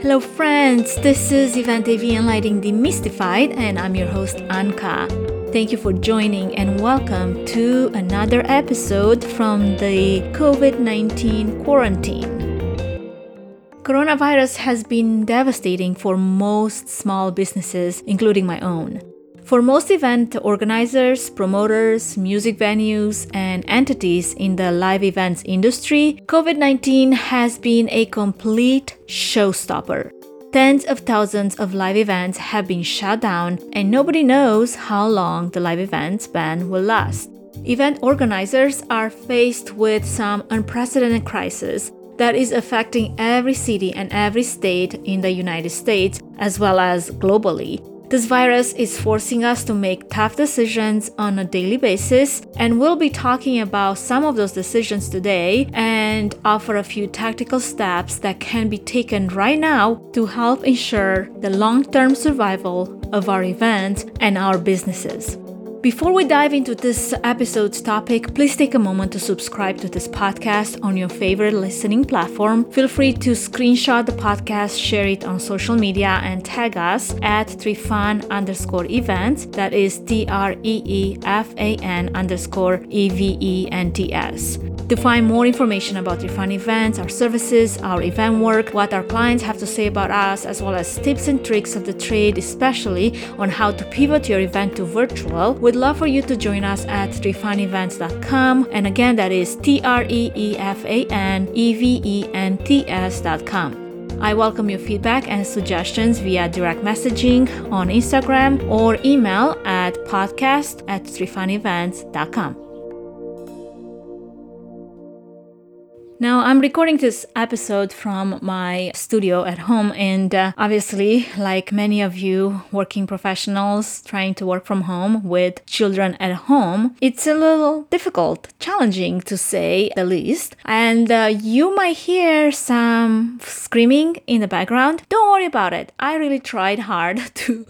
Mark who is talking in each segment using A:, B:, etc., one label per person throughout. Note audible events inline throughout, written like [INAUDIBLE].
A: Hello, friends. This is Event AV and Lighting Demystified, and I'm your host, Anka. Thank you for joining, and welcome to another episode from the COVID 19 quarantine. Coronavirus has been devastating for most small businesses, including my own. For most event organizers, promoters, music venues, and entities in the live events industry, COVID 19 has been a complete showstopper. Tens of thousands of live events have been shut down, and nobody knows how long the live events ban will last. Event organizers are faced with some unprecedented crisis that is affecting every city and every state in the United States as well as globally. This virus is forcing us to make tough decisions on a daily basis, and we'll be talking about some of those decisions today and offer a few tactical steps that can be taken right now to help ensure the long term survival of our events and our businesses. Before we dive into this episode's topic, please take a moment to subscribe to this podcast on your favorite listening platform. Feel free to screenshot the podcast, share it on social media, and tag us at Treefan underscore events. That is T R E E F A N underscore E V E N T S. To find more information about Treefan events, our services, our event work, what our clients have to say about us, as well as tips and tricks of the trade, especially on how to pivot your event to virtual, we'd love for you to join us at treefanevents.com. And again, that is T R E E F A N E V E N T S.com. I welcome your feedback and suggestions via direct messaging on Instagram or email at podcast at treefanevents.com. Now, I'm recording this episode from my studio at home, and uh, obviously, like many of you working professionals trying to work from home with children at home, it's a little difficult, challenging to say the least. And uh, you might hear some screaming in the background. Don't worry about it. I really tried hard [LAUGHS] to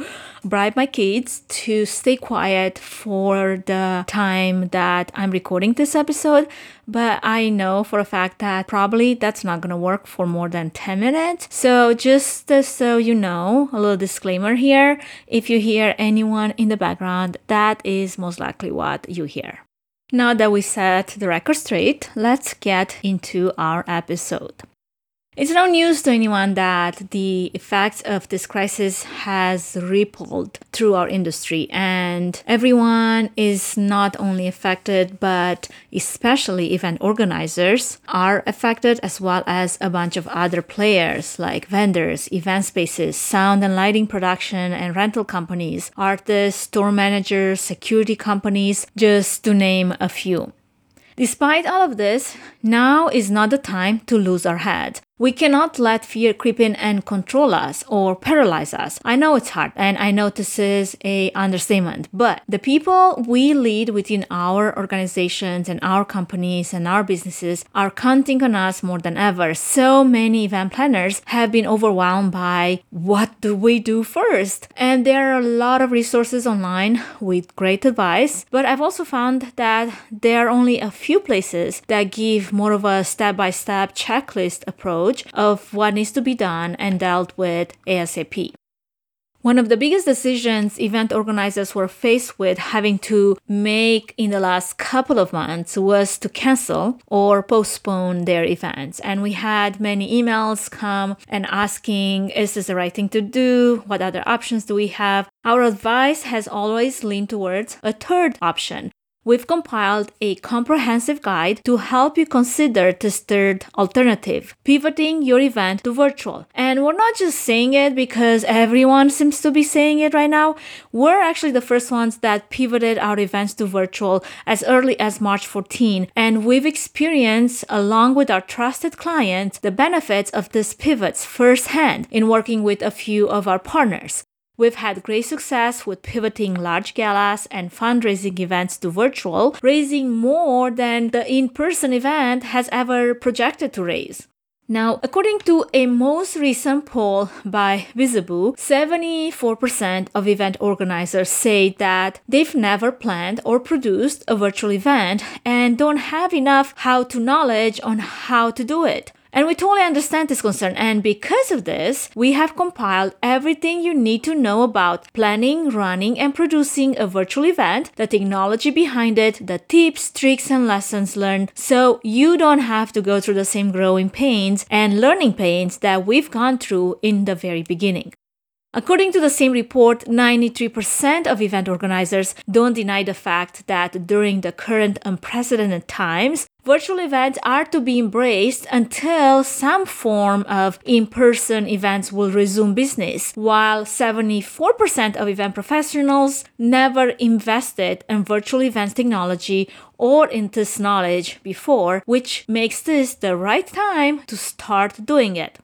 A: bribe my kids to stay quiet for the time that I'm recording this episode, but I know for a fact that probably that's not gonna work for more than 10 minutes. So, just uh, so you know, a little disclaimer here if you hear anyone in the background, that is most likely what you hear. Now that we set the record straight, let's get into our episode. It's no news to anyone that the effects of this crisis has rippled through our industry and everyone is not only affected but especially event organizers are affected as well as a bunch of other players like vendors, event spaces, sound and lighting production and rental companies, artists, store managers, security companies, just to name a few. Despite all of this, now is not the time to lose our head. We cannot let fear creep in and control us or paralyze us. I know it's hard and I know this is a understatement, but the people we lead within our organizations and our companies and our businesses are counting on us more than ever. So many event planners have been overwhelmed by what do we do first? And there are a lot of resources online with great advice, but I've also found that there are only a few places that give more of a step-by-step checklist approach approach of what needs to be done and dealt with ASAP. One of the biggest decisions event organizers were faced with having to make in the last couple of months was to cancel or postpone their events. And we had many emails come and asking, is this the right thing to do? What other options do we have? Our advice has always leaned towards a third option, we've compiled a comprehensive guide to help you consider this third alternative, pivoting your event to virtual. And we're not just saying it because everyone seems to be saying it right now. We're actually the first ones that pivoted our events to virtual as early as March 14, and we've experienced, along with our trusted clients, the benefits of these pivots firsthand in working with a few of our partners. We've had great success with pivoting large galas and fundraising events to virtual, raising more than the in person event has ever projected to raise. Now, according to a most recent poll by Visible, 74% of event organizers say that they've never planned or produced a virtual event and don't have enough how to knowledge on how to do it. And we totally understand this concern. And because of this, we have compiled everything you need to know about planning, running, and producing a virtual event, the technology behind it, the tips, tricks, and lessons learned, so you don't have to go through the same growing pains and learning pains that we've gone through in the very beginning. According to the same report, 93% of event organizers don't deny the fact that during the current unprecedented times, virtual events are to be embraced until some form of in person events will resume business, while 74% of event professionals never invested in virtual events technology or in this knowledge before, which makes this the right time to start doing it.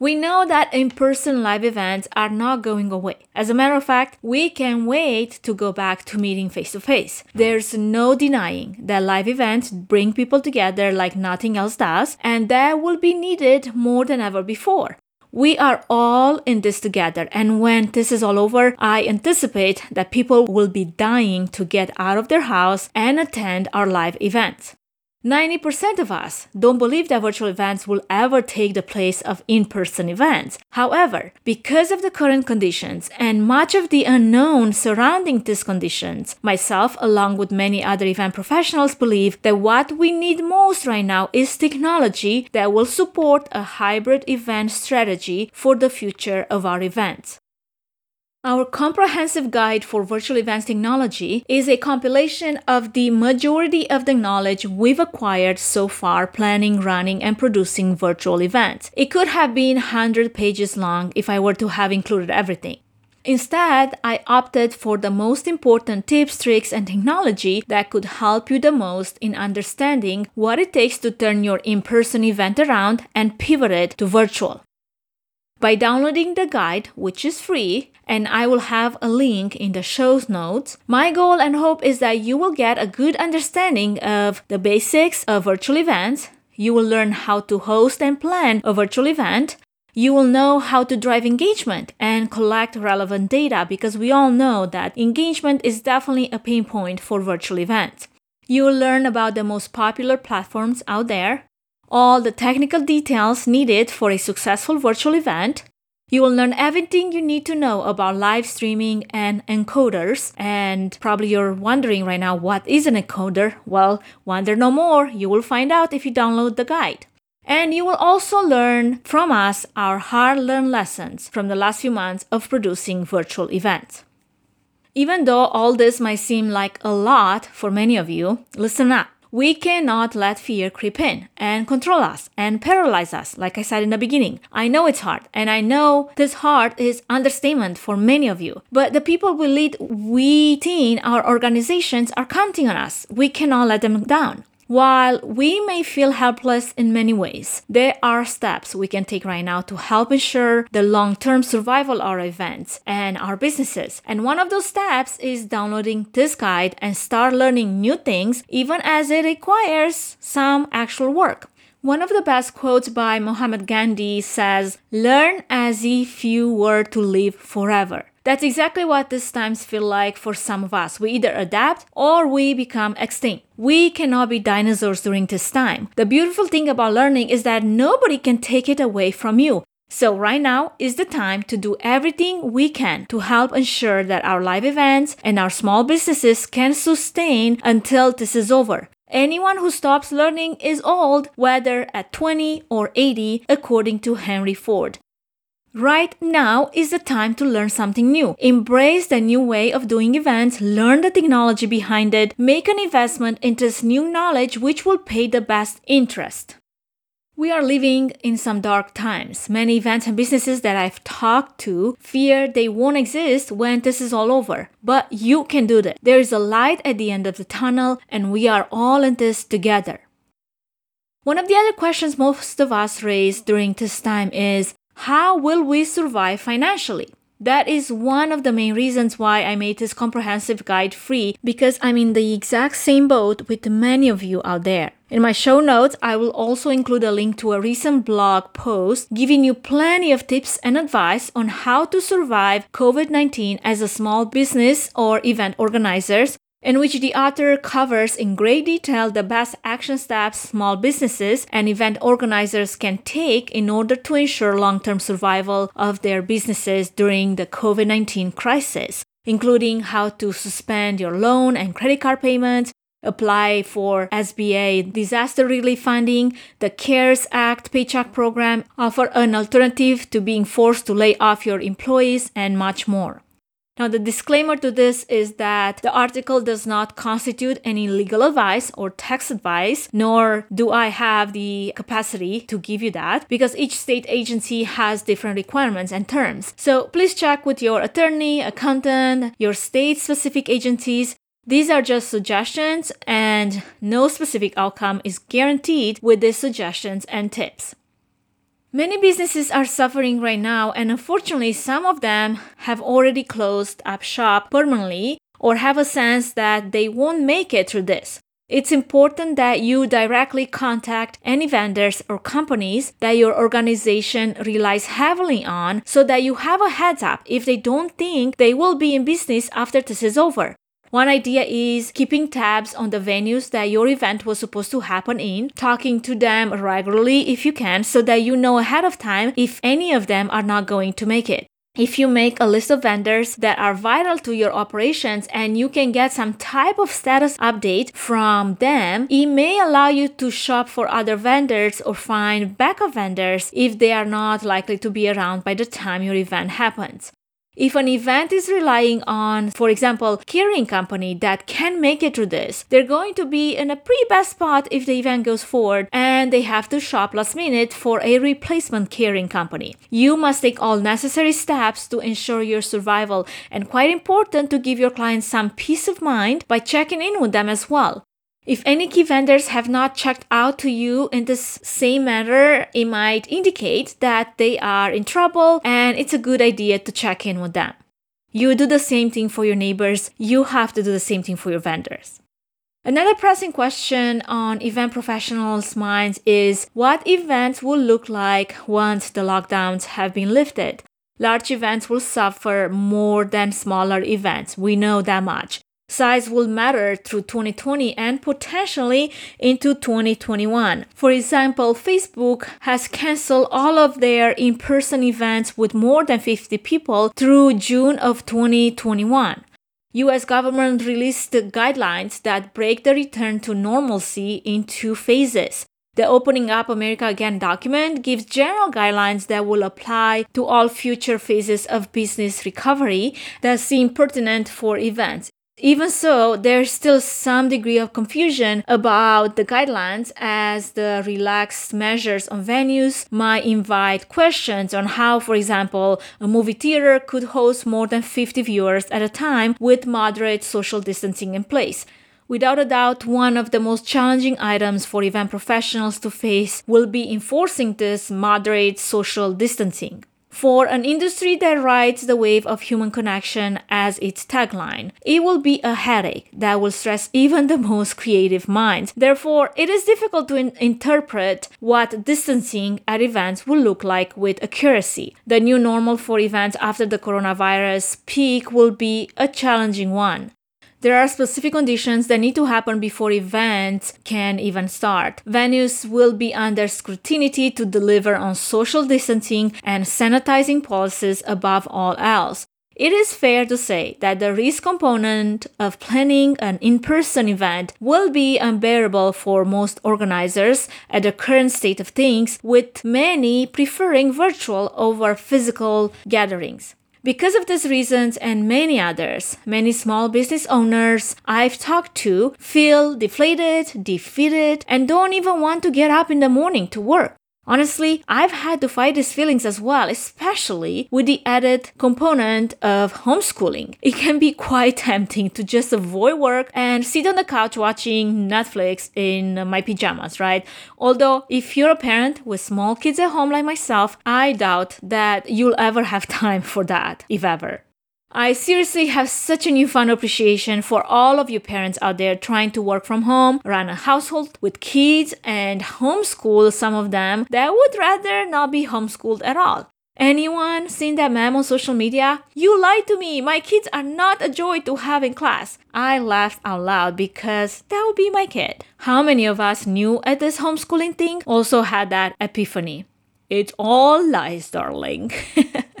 A: We know that in person live events are not going away. As a matter of fact, we can wait to go back to meeting face to face. There's no denying that live events bring people together like nothing else does, and that will be needed more than ever before. We are all in this together, and when this is all over, I anticipate that people will be dying to get out of their house and attend our live events. 90% of us don't believe that virtual events will ever take the place of in person events. However, because of the current conditions and much of the unknown surrounding these conditions, myself, along with many other event professionals, believe that what we need most right now is technology that will support a hybrid event strategy for the future of our events. Our comprehensive guide for virtual events technology is a compilation of the majority of the knowledge we've acquired so far planning, running, and producing virtual events. It could have been 100 pages long if I were to have included everything. Instead, I opted for the most important tips, tricks, and technology that could help you the most in understanding what it takes to turn your in person event around and pivot it to virtual by downloading the guide, which is free, and I will have a link in the show's notes. My goal and hope is that you will get a good understanding of the basics of virtual events. You will learn how to host and plan a virtual event. You will know how to drive engagement and collect relevant data because we all know that engagement is definitely a pain point for virtual events. You will learn about the most popular platforms out there, all the technical details needed for a successful virtual event. You will learn everything you need to know about live streaming and encoders. And probably you're wondering right now, what is an encoder? Well, wonder no more. You will find out if you download the guide. And you will also learn from us our hard learned lessons from the last few months of producing virtual events. Even though all this might seem like a lot for many of you, listen up. We cannot let fear creep in and control us and paralyze us, like I said in the beginning. I know it's hard, and I know this hard is understatement for many of you. But the people we lead, we team, our organizations are counting on us. We cannot let them down. While we may feel helpless in many ways, there are steps we can take right now to help ensure the long term survival of our events and our businesses. And one of those steps is downloading this guide and start learning new things, even as it requires some actual work. One of the best quotes by Mahatma Gandhi says, Learn as if you were to live forever. That's exactly what these times feel like for some of us. We either adapt or we become extinct. We cannot be dinosaurs during this time. The beautiful thing about learning is that nobody can take it away from you. So, right now is the time to do everything we can to help ensure that our live events and our small businesses can sustain until this is over. Anyone who stops learning is old, whether at 20 or 80, according to Henry Ford. Right now is the time to learn something new. Embrace the new way of doing events, learn the technology behind it, make an investment into this new knowledge which will pay the best interest. We are living in some dark times. Many events and businesses that I've talked to fear they won't exist when this is all over. But you can do that. There is a light at the end of the tunnel, and we are all in this together. One of the other questions most of us raise during this time is how will we survive financially? That is one of the main reasons why I made this comprehensive guide free because I'm in the exact same boat with many of you out there. In my show notes, I will also include a link to a recent blog post giving you plenty of tips and advice on how to survive COVID 19 as a small business or event organizers in which the author covers in great detail the best action steps small businesses and event organizers can take in order to ensure long term survival of their businesses during the COVID 19 crisis, including how to suspend your loan and credit card payments. Apply for SBA disaster relief funding, the CARES Act paycheck program, offer an alternative to being forced to lay off your employees, and much more. Now, the disclaimer to this is that the article does not constitute any legal advice or tax advice, nor do I have the capacity to give you that because each state agency has different requirements and terms. So please check with your attorney, accountant, your state specific agencies. These are just suggestions, and no specific outcome is guaranteed with these suggestions and tips. Many businesses are suffering right now, and unfortunately, some of them have already closed up shop permanently or have a sense that they won't make it through this. It's important that you directly contact any vendors or companies that your organization relies heavily on so that you have a heads up if they don't think they will be in business after this is over. One idea is keeping tabs on the venues that your event was supposed to happen in, talking to them regularly if you can, so that you know ahead of time if any of them are not going to make it. If you make a list of vendors that are vital to your operations and you can get some type of status update from them, it may allow you to shop for other vendors or find backup vendors if they are not likely to be around by the time your event happens. If an event is relying on, for example, catering company that can make it through this, they're going to be in a pretty bad spot if the event goes forward and they have to shop last minute for a replacement catering company. You must take all necessary steps to ensure your survival and quite important to give your clients some peace of mind by checking in with them as well. If any key vendors have not checked out to you in this same manner, it might indicate that they are in trouble and it's a good idea to check in with them. You do the same thing for your neighbors, you have to do the same thing for your vendors. Another pressing question on event professionals' minds is what events will look like once the lockdowns have been lifted. Large events will suffer more than smaller events. We know that much. Size will matter through 2020 and potentially into 2021. For example, Facebook has canceled all of their in person events with more than 50 people through June of 2021. US government released guidelines that break the return to normalcy in two phases. The Opening Up America Again document gives general guidelines that will apply to all future phases of business recovery that seem pertinent for events. Even so, there's still some degree of confusion about the guidelines as the relaxed measures on venues might invite questions on how, for example, a movie theater could host more than 50 viewers at a time with moderate social distancing in place. Without a doubt, one of the most challenging items for event professionals to face will be enforcing this moderate social distancing. For an industry that rides the wave of human connection as its tagline, it will be a headache that will stress even the most creative minds. Therefore, it is difficult to in- interpret what distancing at events will look like with accuracy. The new normal for events after the coronavirus peak will be a challenging one. There are specific conditions that need to happen before events can even start. Venues will be under scrutiny to deliver on social distancing and sanitizing policies above all else. It is fair to say that the risk component of planning an in person event will be unbearable for most organizers at the current state of things, with many preferring virtual over physical gatherings. Because of these reasons and many others, many small business owners I've talked to feel deflated, defeated, and don't even want to get up in the morning to work. Honestly, I've had to fight these feelings as well, especially with the added component of homeschooling. It can be quite [LAUGHS] tempting to just avoid work and sit on the couch watching Netflix in my pajamas, right? Although, if you're a parent with small kids at home like myself, I doubt that you'll ever have [LAUGHS] time for that, if ever. I seriously have such a newfound appreciation for all of you parents out there trying to work from home, run a household with kids, and homeschool some of them that would rather not be homeschooled at all. Anyone seen that meme on social media? You lied to me. My kids are not a joy to have in class. I laughed out loud because that would be my kid. How many of us new at this homeschooling thing also had that epiphany? It's all lies, darling. [LAUGHS]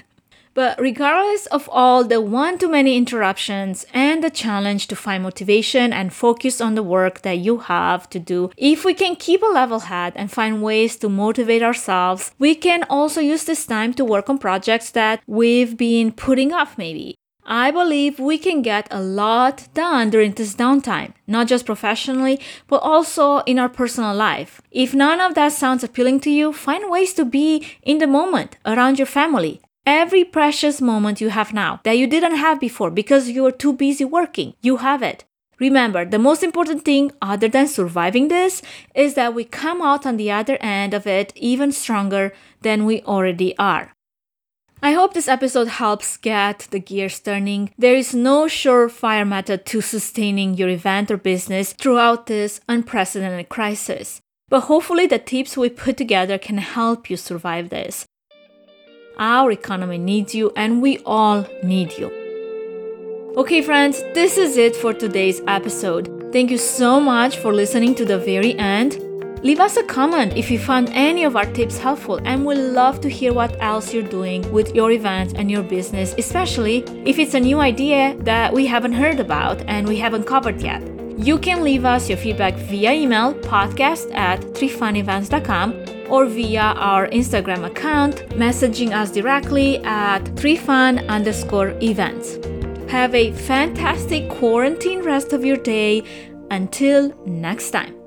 A: But regardless of all the one too many interruptions and the challenge to find motivation and focus on the work that you have to do, if we can keep a level head and find ways to motivate ourselves, we can also use this time to work on projects that we've been putting off maybe. I believe we can get a lot done during this downtime, not just professionally, but also in our personal life. If none of that sounds appealing to you, find ways to be in the moment around your family Every precious moment you have now that you didn't have before because you were too busy working, you have it. Remember, the most important thing, other than surviving this, is that we come out on the other end of it even stronger than we already are. I hope this episode helps get the gears turning. There is no surefire method to sustaining your event or business throughout this unprecedented crisis. But hopefully, the tips we put together can help you survive this. Our economy needs you, and we all need you. Okay, friends, this is it for today's episode. Thank you so much for listening to the very end. Leave us a comment if you found any of our tips helpful, and we'd love to hear what else you're doing with your events and your business, especially if it's a new idea that we haven't heard about and we haven't covered yet. You can leave us your feedback via email podcast at treefanevents.com or via our Instagram account, messaging us directly at treefan underscore events. Have a fantastic quarantine rest of your day. Until next time.